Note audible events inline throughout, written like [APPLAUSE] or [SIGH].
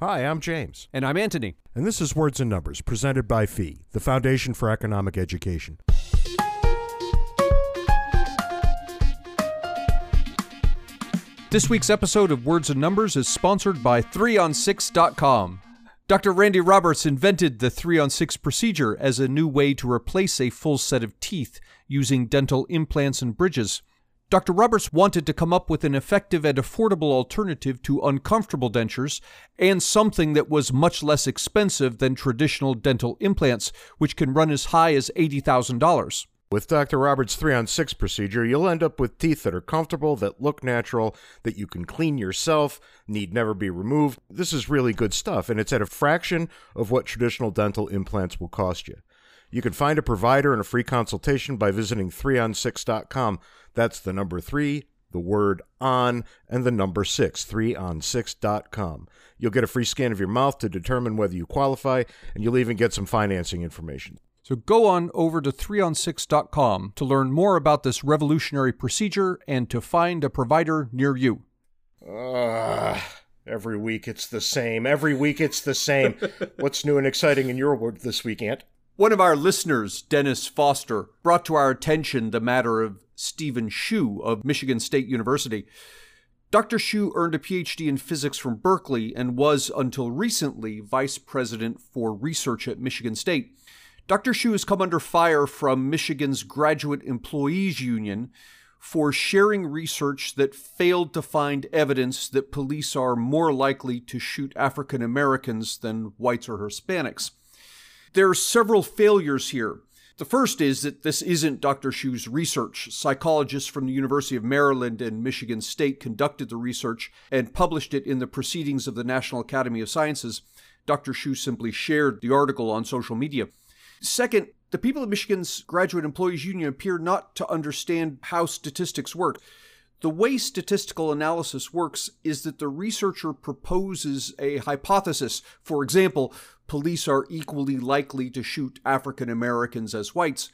Hi, I'm James. And I'm Anthony. And this is Words and Numbers, presented by FEE, the Foundation for Economic Education. This week's episode of Words and Numbers is sponsored by 3on6.com. Dr. Randy Roberts invented the 3 on 6 procedure as a new way to replace a full set of teeth using dental implants and bridges. Dr. Roberts wanted to come up with an effective and affordable alternative to uncomfortable dentures and something that was much less expensive than traditional dental implants, which can run as high as $80,000. With Dr. Roberts' 3 on 6 procedure, you'll end up with teeth that are comfortable, that look natural, that you can clean yourself, need never be removed. This is really good stuff, and it's at a fraction of what traditional dental implants will cost you. You can find a provider and a free consultation by visiting 3on6.com. That's the number 3, the word on, and the number 6, 3on6.com. You'll get a free scan of your mouth to determine whether you qualify, and you'll even get some financing information. So go on over to 3on6.com to learn more about this revolutionary procedure and to find a provider near you. Uh, every week it's the same. Every week it's the same. [LAUGHS] What's new and exciting in your world this week, Ant? One of our listeners, Dennis Foster, brought to our attention the matter of Stephen Hsu of Michigan State University. Dr. Hsu earned a PhD in physics from Berkeley and was, until recently, vice president for research at Michigan State. Dr. Hsu has come under fire from Michigan's Graduate Employees Union for sharing research that failed to find evidence that police are more likely to shoot African Americans than whites or Hispanics. There are several failures here. The first is that this isn't Dr. Hsu's research. Psychologists from the University of Maryland and Michigan State conducted the research and published it in the Proceedings of the National Academy of Sciences. Dr. Hsu simply shared the article on social media. Second, the people of Michigan's Graduate Employees Union appear not to understand how statistics work. The way statistical analysis works is that the researcher proposes a hypothesis. For example, police are equally likely to shoot African Americans as whites.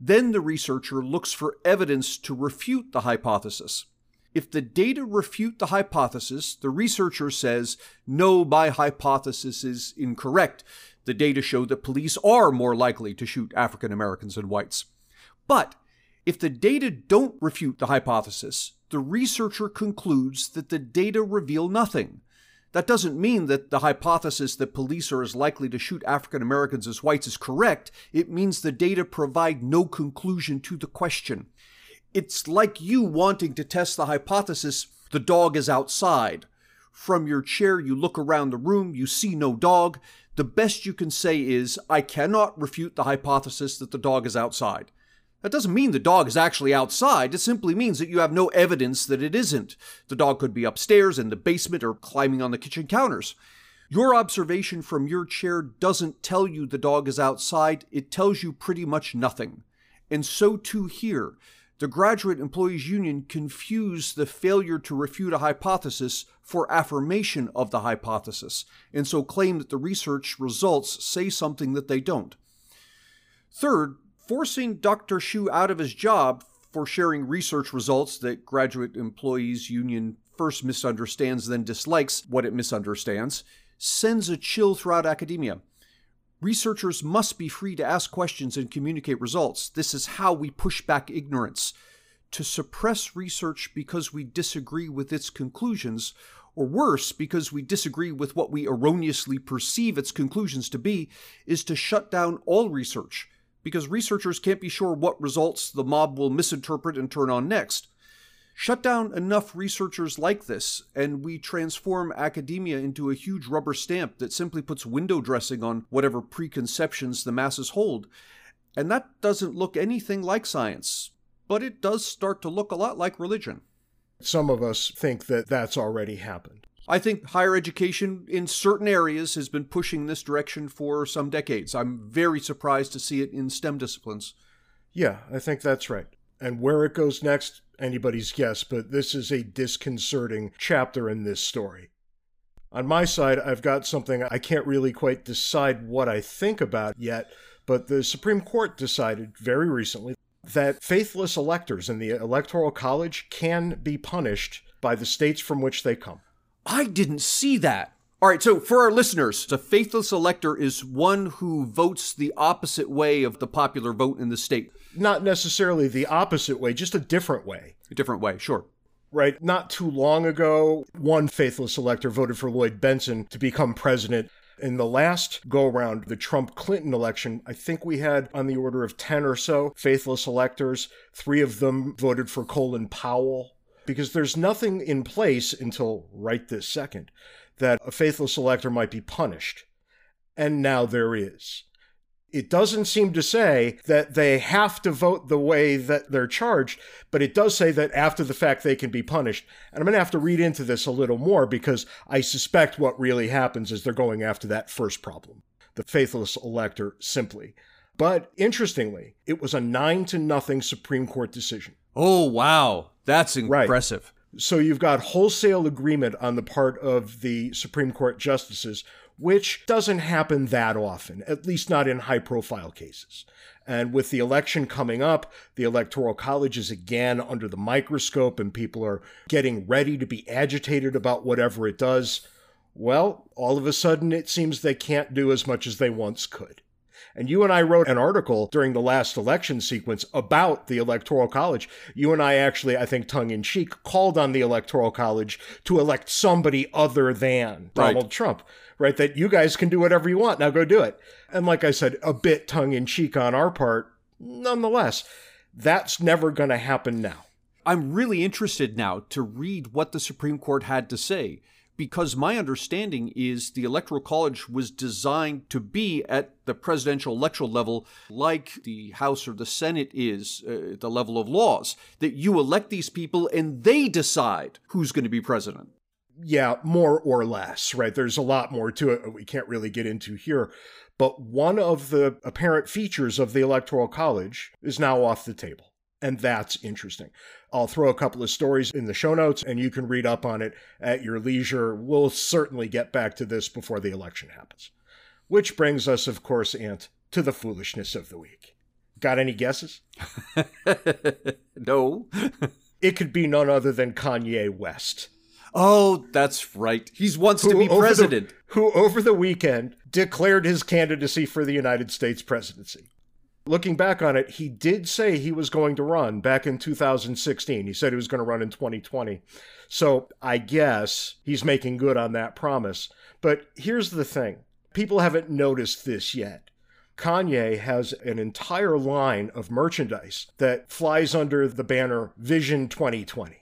Then the researcher looks for evidence to refute the hypothesis. If the data refute the hypothesis, the researcher says, no, my hypothesis is incorrect. The data show that police are more likely to shoot African Americans than whites. But if the data don't refute the hypothesis, the researcher concludes that the data reveal nothing. That doesn't mean that the hypothesis that police are as likely to shoot African Americans as whites is correct. It means the data provide no conclusion to the question. It's like you wanting to test the hypothesis the dog is outside. From your chair, you look around the room, you see no dog. The best you can say is, I cannot refute the hypothesis that the dog is outside. That doesn't mean the dog is actually outside. It simply means that you have no evidence that it isn't. The dog could be upstairs, in the basement, or climbing on the kitchen counters. Your observation from your chair doesn't tell you the dog is outside, it tells you pretty much nothing. And so too here. The Graduate Employees Union confused the failure to refute a hypothesis for affirmation of the hypothesis, and so claim that the research results say something that they don't. Third, forcing Dr. Hsu out of his job for sharing research results that Graduate Employees Union first misunderstands, then dislikes what it misunderstands, sends a chill throughout academia. Researchers must be free to ask questions and communicate results. This is how we push back ignorance. To suppress research because we disagree with its conclusions, or worse, because we disagree with what we erroneously perceive its conclusions to be, is to shut down all research because researchers can't be sure what results the mob will misinterpret and turn on next. Shut down enough researchers like this, and we transform academia into a huge rubber stamp that simply puts window dressing on whatever preconceptions the masses hold. And that doesn't look anything like science, but it does start to look a lot like religion. Some of us think that that's already happened. I think higher education in certain areas has been pushing this direction for some decades. I'm very surprised to see it in STEM disciplines. Yeah, I think that's right. And where it goes next, anybody's guess, but this is a disconcerting chapter in this story. On my side, I've got something I can't really quite decide what I think about yet, but the Supreme Court decided very recently that faithless electors in the Electoral College can be punished by the states from which they come. I didn't see that. All right, so for our listeners, a faithless elector is one who votes the opposite way of the popular vote in the state. Not necessarily the opposite way, just a different way. A different way, sure. Right. Not too long ago, one faithless elector voted for Lloyd Bentsen to become president. In the last go around, the Trump Clinton election, I think we had on the order of 10 or so faithless electors. Three of them voted for Colin Powell because there's nothing in place until right this second that a faithless elector might be punished. And now there is. It doesn't seem to say that they have to vote the way that they're charged, but it does say that after the fact they can be punished. And I'm going to have to read into this a little more because I suspect what really happens is they're going after that first problem the faithless elector simply. But interestingly, it was a 9 to nothing Supreme Court decision. Oh, wow. That's impressive. Right. So you've got wholesale agreement on the part of the Supreme Court justices which doesn't happen that often, at least not in high profile cases. And with the election coming up, the Electoral College is again under the microscope and people are getting ready to be agitated about whatever it does. Well, all of a sudden it seems they can't do as much as they once could. And you and I wrote an article during the last election sequence about the Electoral College. You and I actually, I think tongue in cheek, called on the Electoral College to elect somebody other than right. Donald Trump right? That you guys can do whatever you want. Now go do it. And like I said, a bit tongue in cheek on our part, nonetheless, that's never going to happen now. I'm really interested now to read what the Supreme Court had to say because my understanding is the Electoral College was designed to be at the presidential electoral level like the House or the Senate is uh, at the level of laws, that you elect these people and they decide who's going to be president yeah, more or less, right? There's a lot more to it we can't really get into here. But one of the apparent features of the Electoral College is now off the table. And that's interesting. I'll throw a couple of stories in the show notes and you can read up on it at your leisure. We'll certainly get back to this before the election happens. Which brings us, of course, Ant, to the foolishness of the week. Got any guesses? [LAUGHS] no. it could be none other than Kanye West. Oh, that's right. He wants who, to be president. The, who, over the weekend, declared his candidacy for the United States presidency. Looking back on it, he did say he was going to run back in 2016. He said he was going to run in 2020. So I guess he's making good on that promise. But here's the thing people haven't noticed this yet. Kanye has an entire line of merchandise that flies under the banner Vision 2020.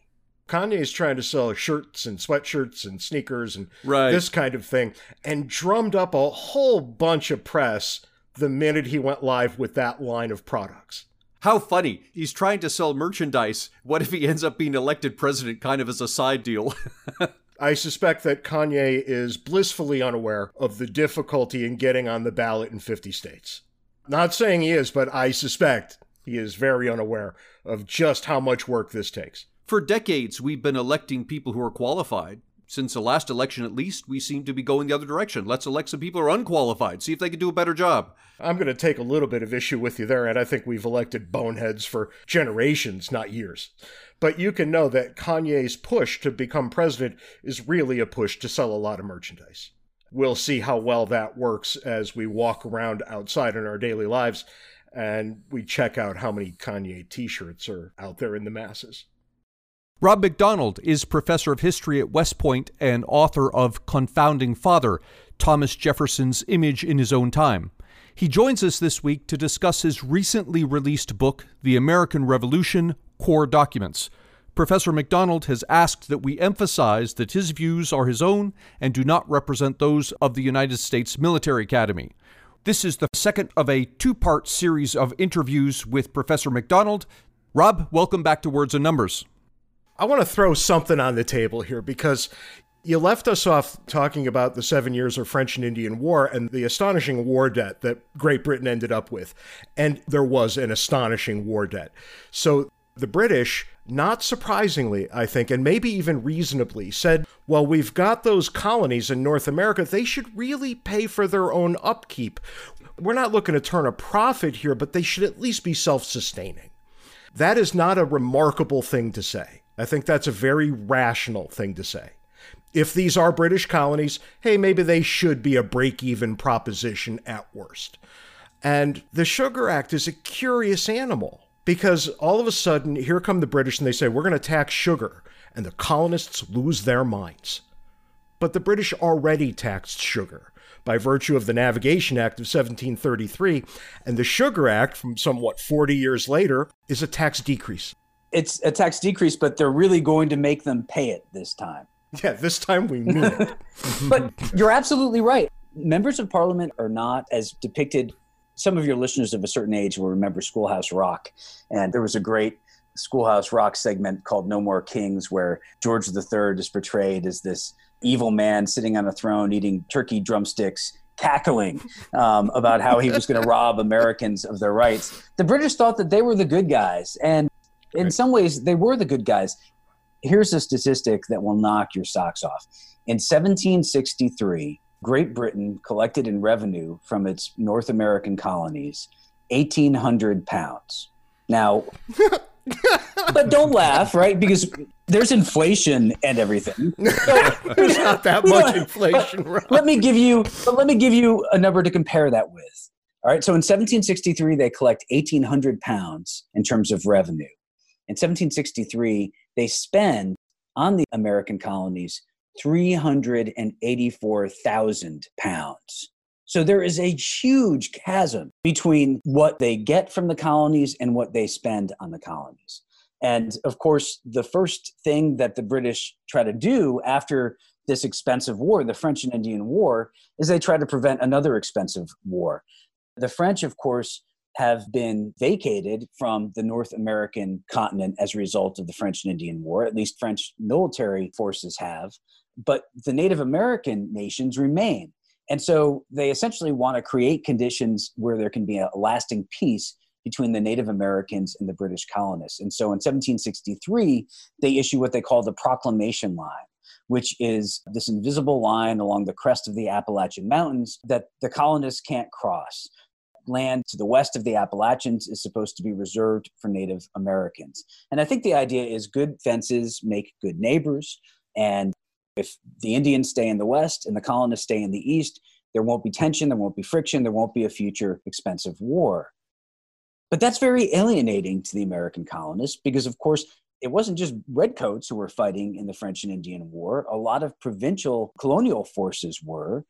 Kanye is trying to sell shirts and sweatshirts and sneakers and right. this kind of thing, and drummed up a whole bunch of press the minute he went live with that line of products. How funny. He's trying to sell merchandise. What if he ends up being elected president kind of as a side deal? [LAUGHS] I suspect that Kanye is blissfully unaware of the difficulty in getting on the ballot in 50 states. Not saying he is, but I suspect he is very unaware of just how much work this takes. For decades, we've been electing people who are qualified. Since the last election, at least, we seem to be going the other direction. Let's elect some people who are unqualified, see if they can do a better job. I'm going to take a little bit of issue with you there, and I think we've elected boneheads for generations, not years. But you can know that Kanye's push to become president is really a push to sell a lot of merchandise. We'll see how well that works as we walk around outside in our daily lives and we check out how many Kanye t shirts are out there in the masses. Rob McDonald is professor of history at West Point and author of Confounding Father Thomas Jefferson's Image in His Own Time. He joins us this week to discuss his recently released book, The American Revolution Core Documents. Professor McDonald has asked that we emphasize that his views are his own and do not represent those of the United States Military Academy. This is the second of a two part series of interviews with Professor McDonald. Rob, welcome back to Words and Numbers. I want to throw something on the table here because you left us off talking about the seven years of French and Indian War and the astonishing war debt that Great Britain ended up with. And there was an astonishing war debt. So the British, not surprisingly, I think, and maybe even reasonably, said, well, we've got those colonies in North America. They should really pay for their own upkeep. We're not looking to turn a profit here, but they should at least be self sustaining. That is not a remarkable thing to say. I think that's a very rational thing to say. If these are British colonies, hey, maybe they should be a break even proposition at worst. And the Sugar Act is a curious animal because all of a sudden, here come the British and they say, we're going to tax sugar. And the colonists lose their minds. But the British already taxed sugar by virtue of the Navigation Act of 1733. And the Sugar Act, from somewhat 40 years later, is a tax decrease. It's a tax decrease, but they're really going to make them pay it this time. Yeah, this time we mean it. [LAUGHS] but you're absolutely right. Members of parliament are not as depicted. Some of your listeners of a certain age will remember Schoolhouse Rock. And there was a great Schoolhouse Rock segment called No More Kings, where George III is portrayed as this evil man sitting on a throne eating turkey drumsticks cackling um, about how he was going [LAUGHS] to rob Americans of their rights. The British thought that they were the good guys. And in right. some ways, they were the good guys. Here's a statistic that will knock your socks off. In 1763, Great Britain collected in revenue from its North American colonies 1,800 pounds. Now, [LAUGHS] but don't laugh, right? Because there's inflation and everything. [LAUGHS] There's not that much inflation. Right? Let me give you, but let me give you a number to compare that with. All right. So in 1763, they collect 1,800 pounds in terms of revenue. In 1763, they spend on the American colonies 384,000 pounds. So there is a huge chasm between what they get from the colonies and what they spend on the colonies. And of course, the first thing that the British try to do after this expensive war, the French and Indian War, is they try to prevent another expensive war. The French, of course, have been vacated from the North American continent as a result of the French and Indian War. At least French military forces have. But the Native American nations remain. And so they essentially want to create conditions where there can be a lasting peace between the Native Americans and the British colonists. And so in 1763, they issue what they call the Proclamation Line, which is this invisible line along the crest of the Appalachian Mountains that the colonists can't cross. Land to the west of the Appalachians is supposed to be reserved for Native Americans. And I think the idea is good fences make good neighbors. And if the Indians stay in the West and the colonists stay in the East, there won't be tension, there won't be friction, there won't be a future expensive war. But that's very alienating to the American colonists because, of course, it wasn't just redcoats who were fighting in the French and Indian War. A lot of provincial colonial forces were.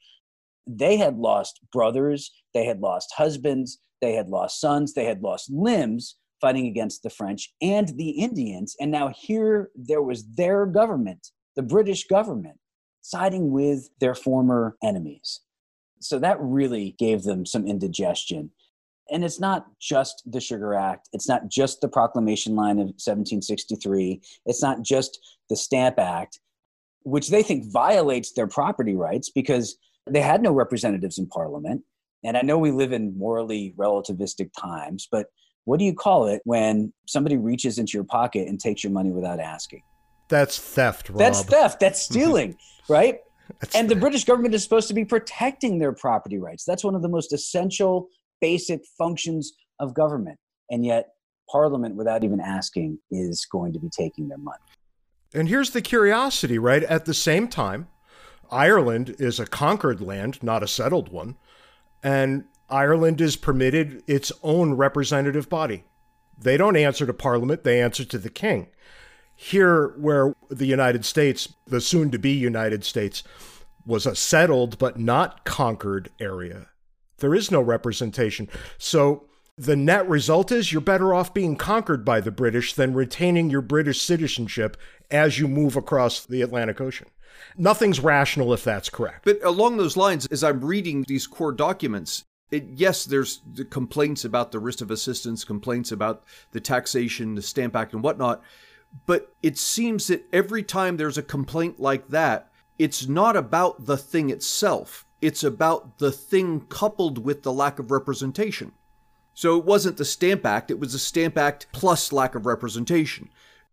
They had lost brothers, they had lost husbands, they had lost sons, they had lost limbs fighting against the French and the Indians. And now here there was their government the British government siding with their former enemies. So that really gave them some indigestion. And it's not just the Sugar Act, it's not just the Proclamation Line of 1763, it's not just the Stamp Act, which they think violates their property rights because they had no representatives in Parliament. And I know we live in morally relativistic times, but what do you call it when somebody reaches into your pocket and takes your money without asking? That's theft, Rob. That's theft. That's [LAUGHS] stealing, right? That's and the British government is supposed to be protecting their property rights. That's one of the most essential, basic functions of government. And yet, Parliament, without even asking, is going to be taking their money. And here's the curiosity, right? At the same time, Ireland is a conquered land, not a settled one. And Ireland is permitted its own representative body. They don't answer to Parliament, they answer to the king. Here, where the United States, the soon to be United States, was a settled but not conquered area, there is no representation. So the net result is you're better off being conquered by the British than retaining your British citizenship as you move across the Atlantic Ocean. Nothing's rational if that's correct. But along those lines, as I'm reading these core documents, it, yes, there's the complaints about the writs of assistance, complaints about the taxation, the Stamp Act, and whatnot. But it seems that every time there's a complaint like that, it's not about the thing itself. It's about the thing coupled with the lack of representation. So it wasn't the Stamp Act, it was the Stamp Act plus lack of representation.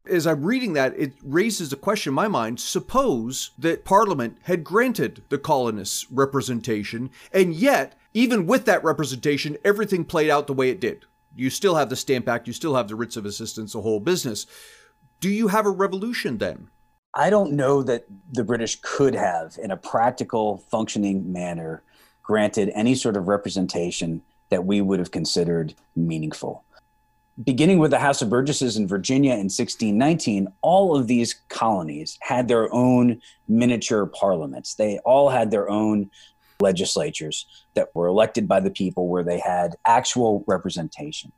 As I'm reading that, it raises a question in my mind. Suppose that Parliament had granted the colonists representation, and yet, even with that representation, everything played out the way it did. You still have the Stamp Act, you still have the writs of assistance, the whole business. Do you have a revolution then? I don't know that the British could have, in a practical, functioning manner, granted any sort of representation that we would have considered meaningful. Beginning with the House of Burgesses in Virginia in 1619, all of these colonies had their own miniature parliaments. They all had their own legislatures that were elected by the people where they had actual representation.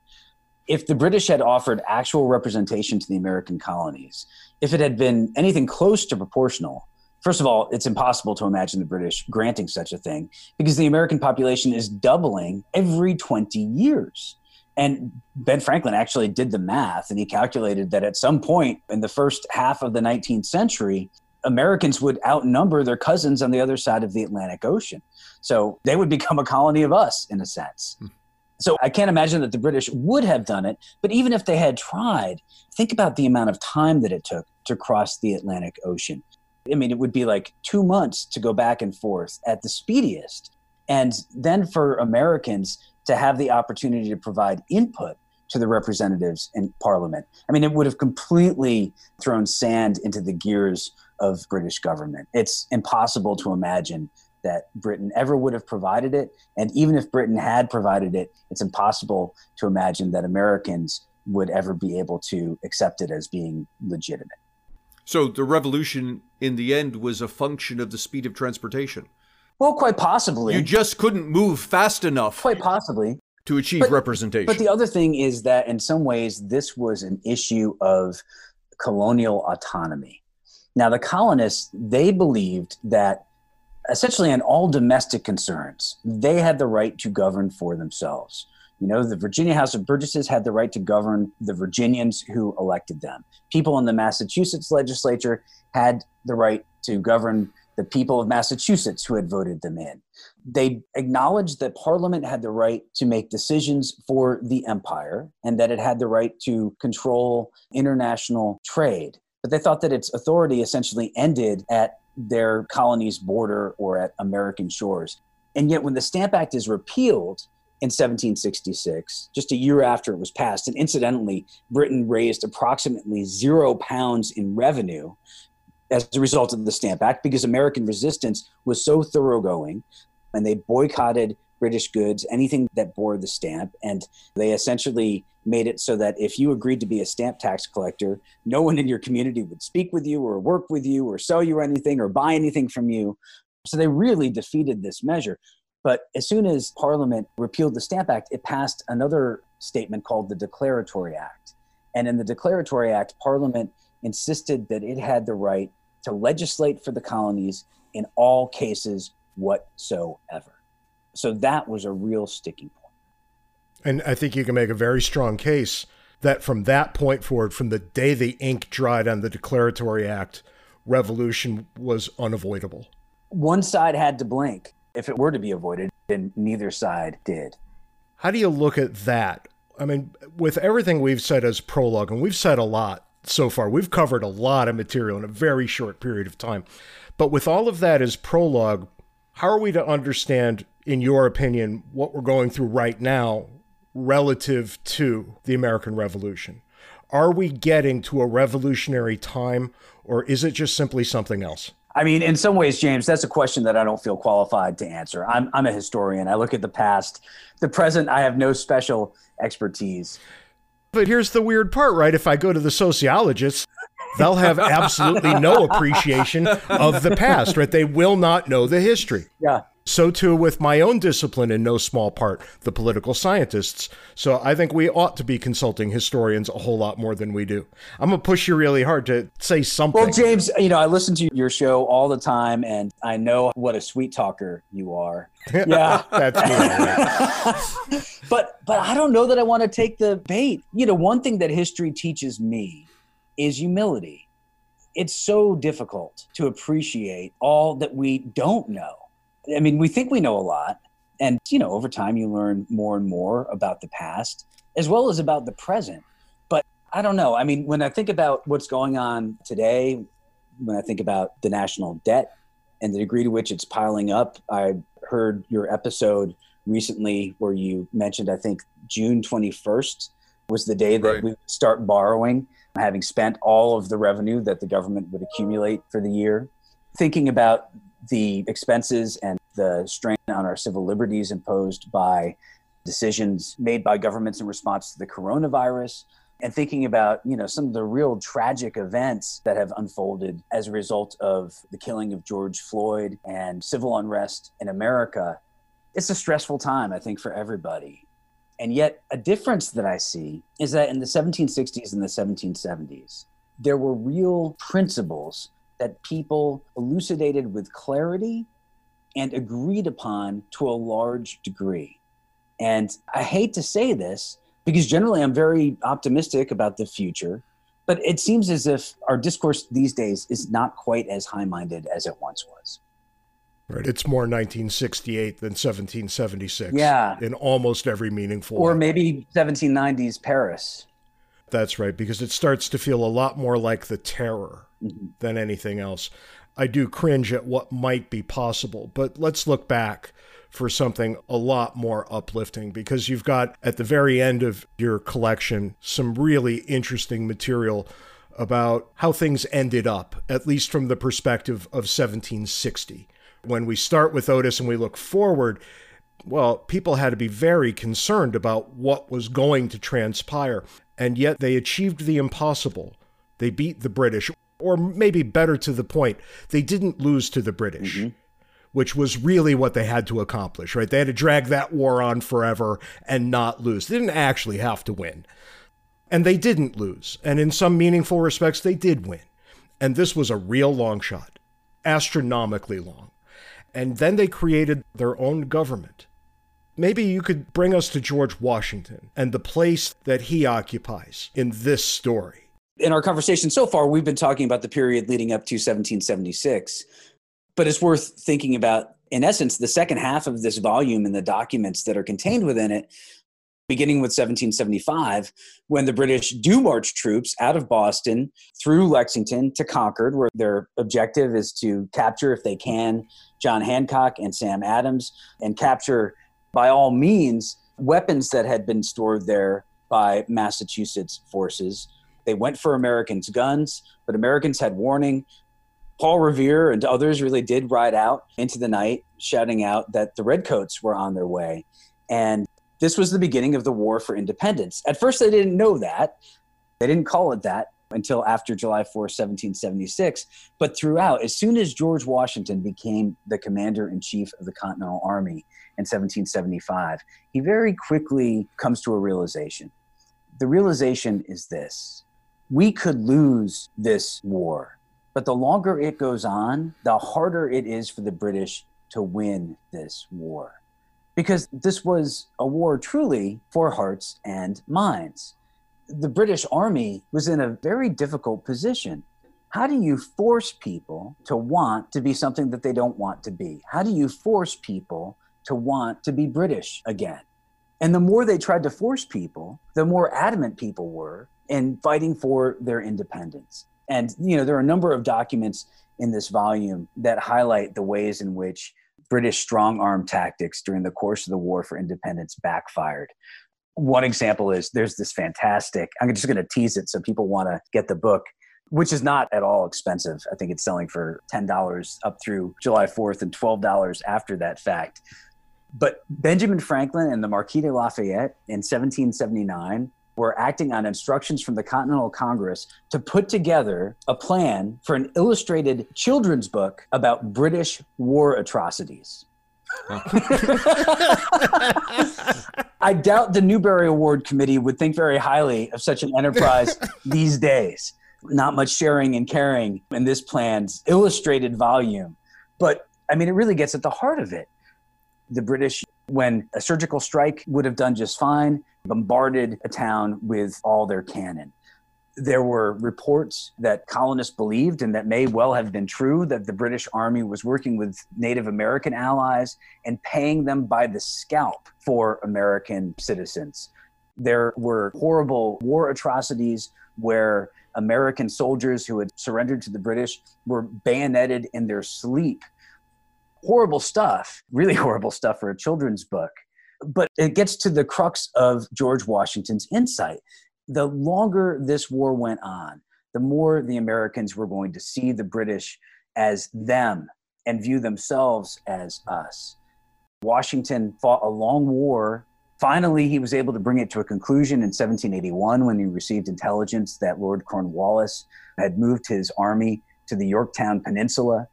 If the British had offered actual representation to the American colonies, if it had been anything close to proportional, First of all, it's impossible to imagine the British granting such a thing because the American population is doubling every 20 years. And Ben Franklin actually did the math and he calculated that at some point in the first half of the 19th century, Americans would outnumber their cousins on the other side of the Atlantic Ocean. So they would become a colony of us in a sense. Hmm. So I can't imagine that the British would have done it. But even if they had tried, think about the amount of time that it took to cross the Atlantic Ocean. I mean, it would be like two months to go back and forth at the speediest. And then for Americans to have the opportunity to provide input to the representatives in parliament, I mean, it would have completely thrown sand into the gears of British government. It's impossible to imagine that Britain ever would have provided it. And even if Britain had provided it, it's impossible to imagine that Americans would ever be able to accept it as being legitimate. So the revolution in the end was a function of the speed of transportation. Well, quite possibly. You just couldn't move fast enough. Quite possibly. To achieve but, representation. But the other thing is that in some ways, this was an issue of colonial autonomy. Now, the colonists, they believed that essentially on all domestic concerns, they had the right to govern for themselves. You know, the Virginia House of Burgesses had the right to govern the Virginians who elected them. People in the Massachusetts legislature had the right to govern the people of Massachusetts who had voted them in. They acknowledged that Parliament had the right to make decisions for the empire and that it had the right to control international trade. But they thought that its authority essentially ended at their colony's border or at American shores. And yet, when the Stamp Act is repealed, in 1766, just a year after it was passed. And incidentally, Britain raised approximately zero pounds in revenue as a result of the Stamp Act because American resistance was so thoroughgoing and they boycotted British goods, anything that bore the stamp. And they essentially made it so that if you agreed to be a stamp tax collector, no one in your community would speak with you or work with you or sell you anything or buy anything from you. So they really defeated this measure. But as soon as Parliament repealed the Stamp Act, it passed another statement called the Declaratory Act. And in the Declaratory Act, Parliament insisted that it had the right to legislate for the colonies in all cases whatsoever. So that was a real sticking point. And I think you can make a very strong case that from that point forward, from the day the ink dried on the Declaratory Act, revolution was unavoidable. One side had to blink if it were to be avoided, and neither side did. How do you look at that? I mean, with everything we've said as prologue, and we've said a lot so far, we've covered a lot of material in a very short period of time. But with all of that as prologue, how are we to understand, in your opinion, what we're going through right now relative to the American Revolution? Are we getting to a revolutionary time, or is it just simply something else? I mean, in some ways, James, that's a question that I don't feel qualified to answer. I'm, I'm a historian. I look at the past. The present, I have no special expertise. But here's the weird part, right? If I go to the sociologists, they'll have absolutely no appreciation of the past, right? They will not know the history. Yeah. So too with my own discipline, in no small part, the political scientists. So I think we ought to be consulting historians a whole lot more than we do. I'm gonna push you really hard to say something. Well, James, you know I listen to your show all the time, and I know what a sweet talker you are. [LAUGHS] Yeah, that's me. [LAUGHS] but but I don't know that I want to take the bait. You know, one thing that history teaches me is humility. It's so difficult to appreciate all that we don't know I mean, we think we know a lot. And, you know, over time, you learn more and more about the past as well as about the present. But I don't know. I mean, when I think about what's going on today, when I think about the national debt and the degree to which it's piling up, I heard your episode recently where you mentioned, I think, June 21st was the day that right. we start borrowing. having spent all of the revenue that the government would accumulate for the year, thinking about the expenses and the strain on our civil liberties imposed by decisions made by governments in response to the coronavirus and thinking about you know some of the real tragic events that have unfolded as a result of the killing of George Floyd and civil unrest in America it's a stressful time I think for everybody. And yet a difference that I see is that in the 1760s and the 1770s there were real principles that people elucidated with clarity and agreed upon to a large degree. And I hate to say this because generally I'm very optimistic about the future, but it seems as if our discourse these days is not quite as high minded as it once was. Right. It's more 1968 than 1776. Yeah. In almost every meaningful Or way. maybe 1790s Paris. That's right, because it starts to feel a lot more like the terror Mm-hmm. than anything else. I do cringe at what might be possible, but let's look back for something a lot more uplifting because you've got at the very end of your collection some really interesting material about how things ended up, at least from the perspective of 1760. When we start with Otis and we look forward, well, people had to be very concerned about what was going to transpire, and yet they achieved the impossible. They beat the British, or maybe better to the point, they didn't lose to the British, mm-hmm. which was really what they had to accomplish, right? They had to drag that war on forever and not lose. They didn't actually have to win. And they didn't lose. And in some meaningful respects, they did win. And this was a real long shot, astronomically long. And then they created their own government. Maybe you could bring us to George Washington and the place that he occupies in this story. In our conversation so far, we've been talking about the period leading up to 1776, but it's worth thinking about, in essence, the second half of this volume and the documents that are contained within it, beginning with 1775, when the British do march troops out of Boston through Lexington to Concord, where their objective is to capture, if they can, John Hancock and Sam Adams, and capture, by all means, weapons that had been stored there by Massachusetts forces. They went for Americans' guns, but Americans had warning. Paul Revere and others really did ride out into the night, shouting out that the Redcoats were on their way. And this was the beginning of the War for Independence. At first, they didn't know that. They didn't call it that until after July 4, 1776. But throughout, as soon as George Washington became the commander in chief of the Continental Army in 1775, he very quickly comes to a realization. The realization is this we could lose this war, but the longer it goes on, the harder it is for the British to win this war. Because this was a war truly for hearts and minds. The British Army was in a very difficult position. How do you force people to want to be something that they don't want to be? How do you force people to want to be British again? And the more they tried to force people, the more adamant people were in fighting for their independence. And, you know, there are a number of documents in this volume that highlight the ways in which British strong arm tactics during the course of the War for Independence backfired. One example is there's this fantastic, I'm just going to tease it so people want to get the book, which is not at all expensive. I think it's selling for $10 up through July 4th and $12 after that fact. But Benjamin Franklin and the Marquis de Lafayette in 1779 were acting on instructions from the Continental Congress to put together a plan for an illustrated children's book about British war atrocities. I doubt the Newbery Award Committee would think very highly of such an enterprise [LAUGHS] these days. Not much sharing and caring in this plan's illustrated volume. But I mean, it really gets at the heart of it. The British, when a surgical strike would have done just fine, bombarded a town with all their cannon. There were reports that colonists believed, and that may well have been true, that the British Army was working with Native American allies and paying them by the scalp for American citizens. There were horrible war atrocities where American soldiers who had surrendered to the British were bayoneted in their sleep. Horrible stuff, really [LAUGHS] horrible stuff for a children's book but it gets to the crux of George Washington's insight. The longer this war went on, the more the Americans were going to see the British as them and view themselves as us. Washington fought a long war. Finally, he was able to bring it to a conclusion in 1781 when he received intelligence that Lord Cornwallis had moved his army to the Yorktown Peninsula.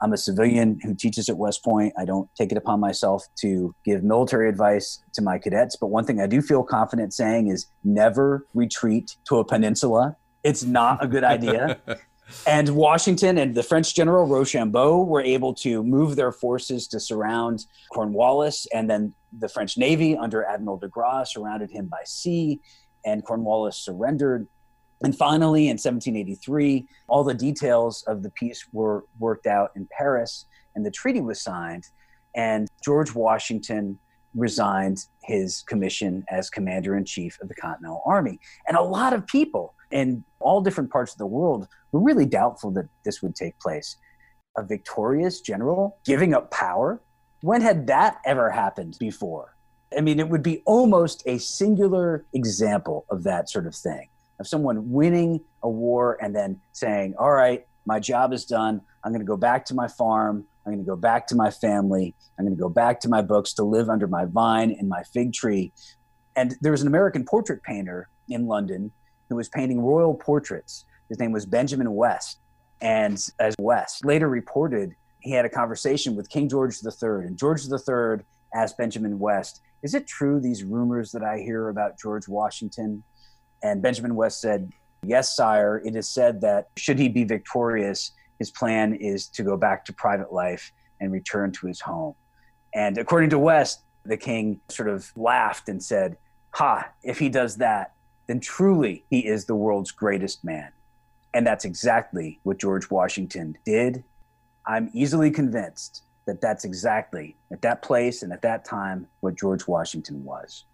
I'm a civilian who teaches at West Point. I don't take it upon myself to give military advice to my cadets, but one thing I do feel confident saying is never retreat to a peninsula. It's not a good idea. [LAUGHS] and Washington and the French general Rochambeau were able to move their forces to surround Cornwallis, and then the French Navy under Admiral de Grasse surrounded him by sea, and Cornwallis surrendered. And finally, in 1783, all the details of the peace were worked out in Paris, and the treaty was signed. And George Washington resigned his commission as commander in chief of the Continental Army. And a lot of people in all different parts of the world were really doubtful that this would take place. A victorious general giving up power? When had that ever happened before? I mean, it would be almost a singular example of that sort of thing of someone winning a war and then saying, All right, my job is done. I'm going to go back to my farm. I'm going to go back to my family. I'm going to go back to my books to live under my vine and my fig tree. And there was an American portrait painter in London who was painting royal portraits. His name was Benjamin West. And as West later reported, he had a conversation with King George III. And George III asked Benjamin West, Is it true these rumors that I hear about George Washington? And Benjamin West said, Yes, sire. It is said that should he be victorious, his plan is to go back to private life and return to his home. And according to West, the king sort of laughed and said, Ha, if he does that, then truly he is the world's greatest man. And that's exactly what George Washington did. I'm easily convinced that that's exactly at that place and at that time what George Washington was.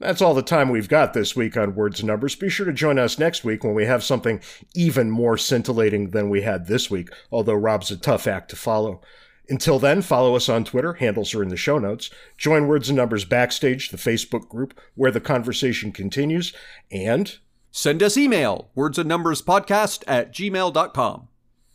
That's all the time we've got this week on Words and Numbers. Be sure to join us next week when we have something even more scintillating than we had this week, although Rob's a tough act to follow. Until then, follow us on Twitter. Handles are in the show notes. Join Words and Numbers Backstage, the Facebook group where the conversation continues. And send us email, words and numbers podcast at gmail.com.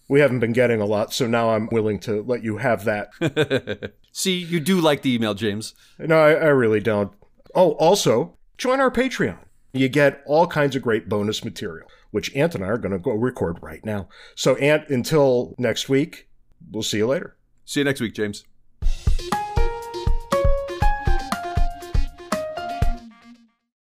We haven't been getting a lot, so now I'm willing to let you have that. [LAUGHS] See, you do like the email, James. No, I, I really don't. Oh, also, join our Patreon. You get all kinds of great bonus material, which Ant and I are going to go record right now. So, Ant, until next week, we'll see you later. See you next week, James.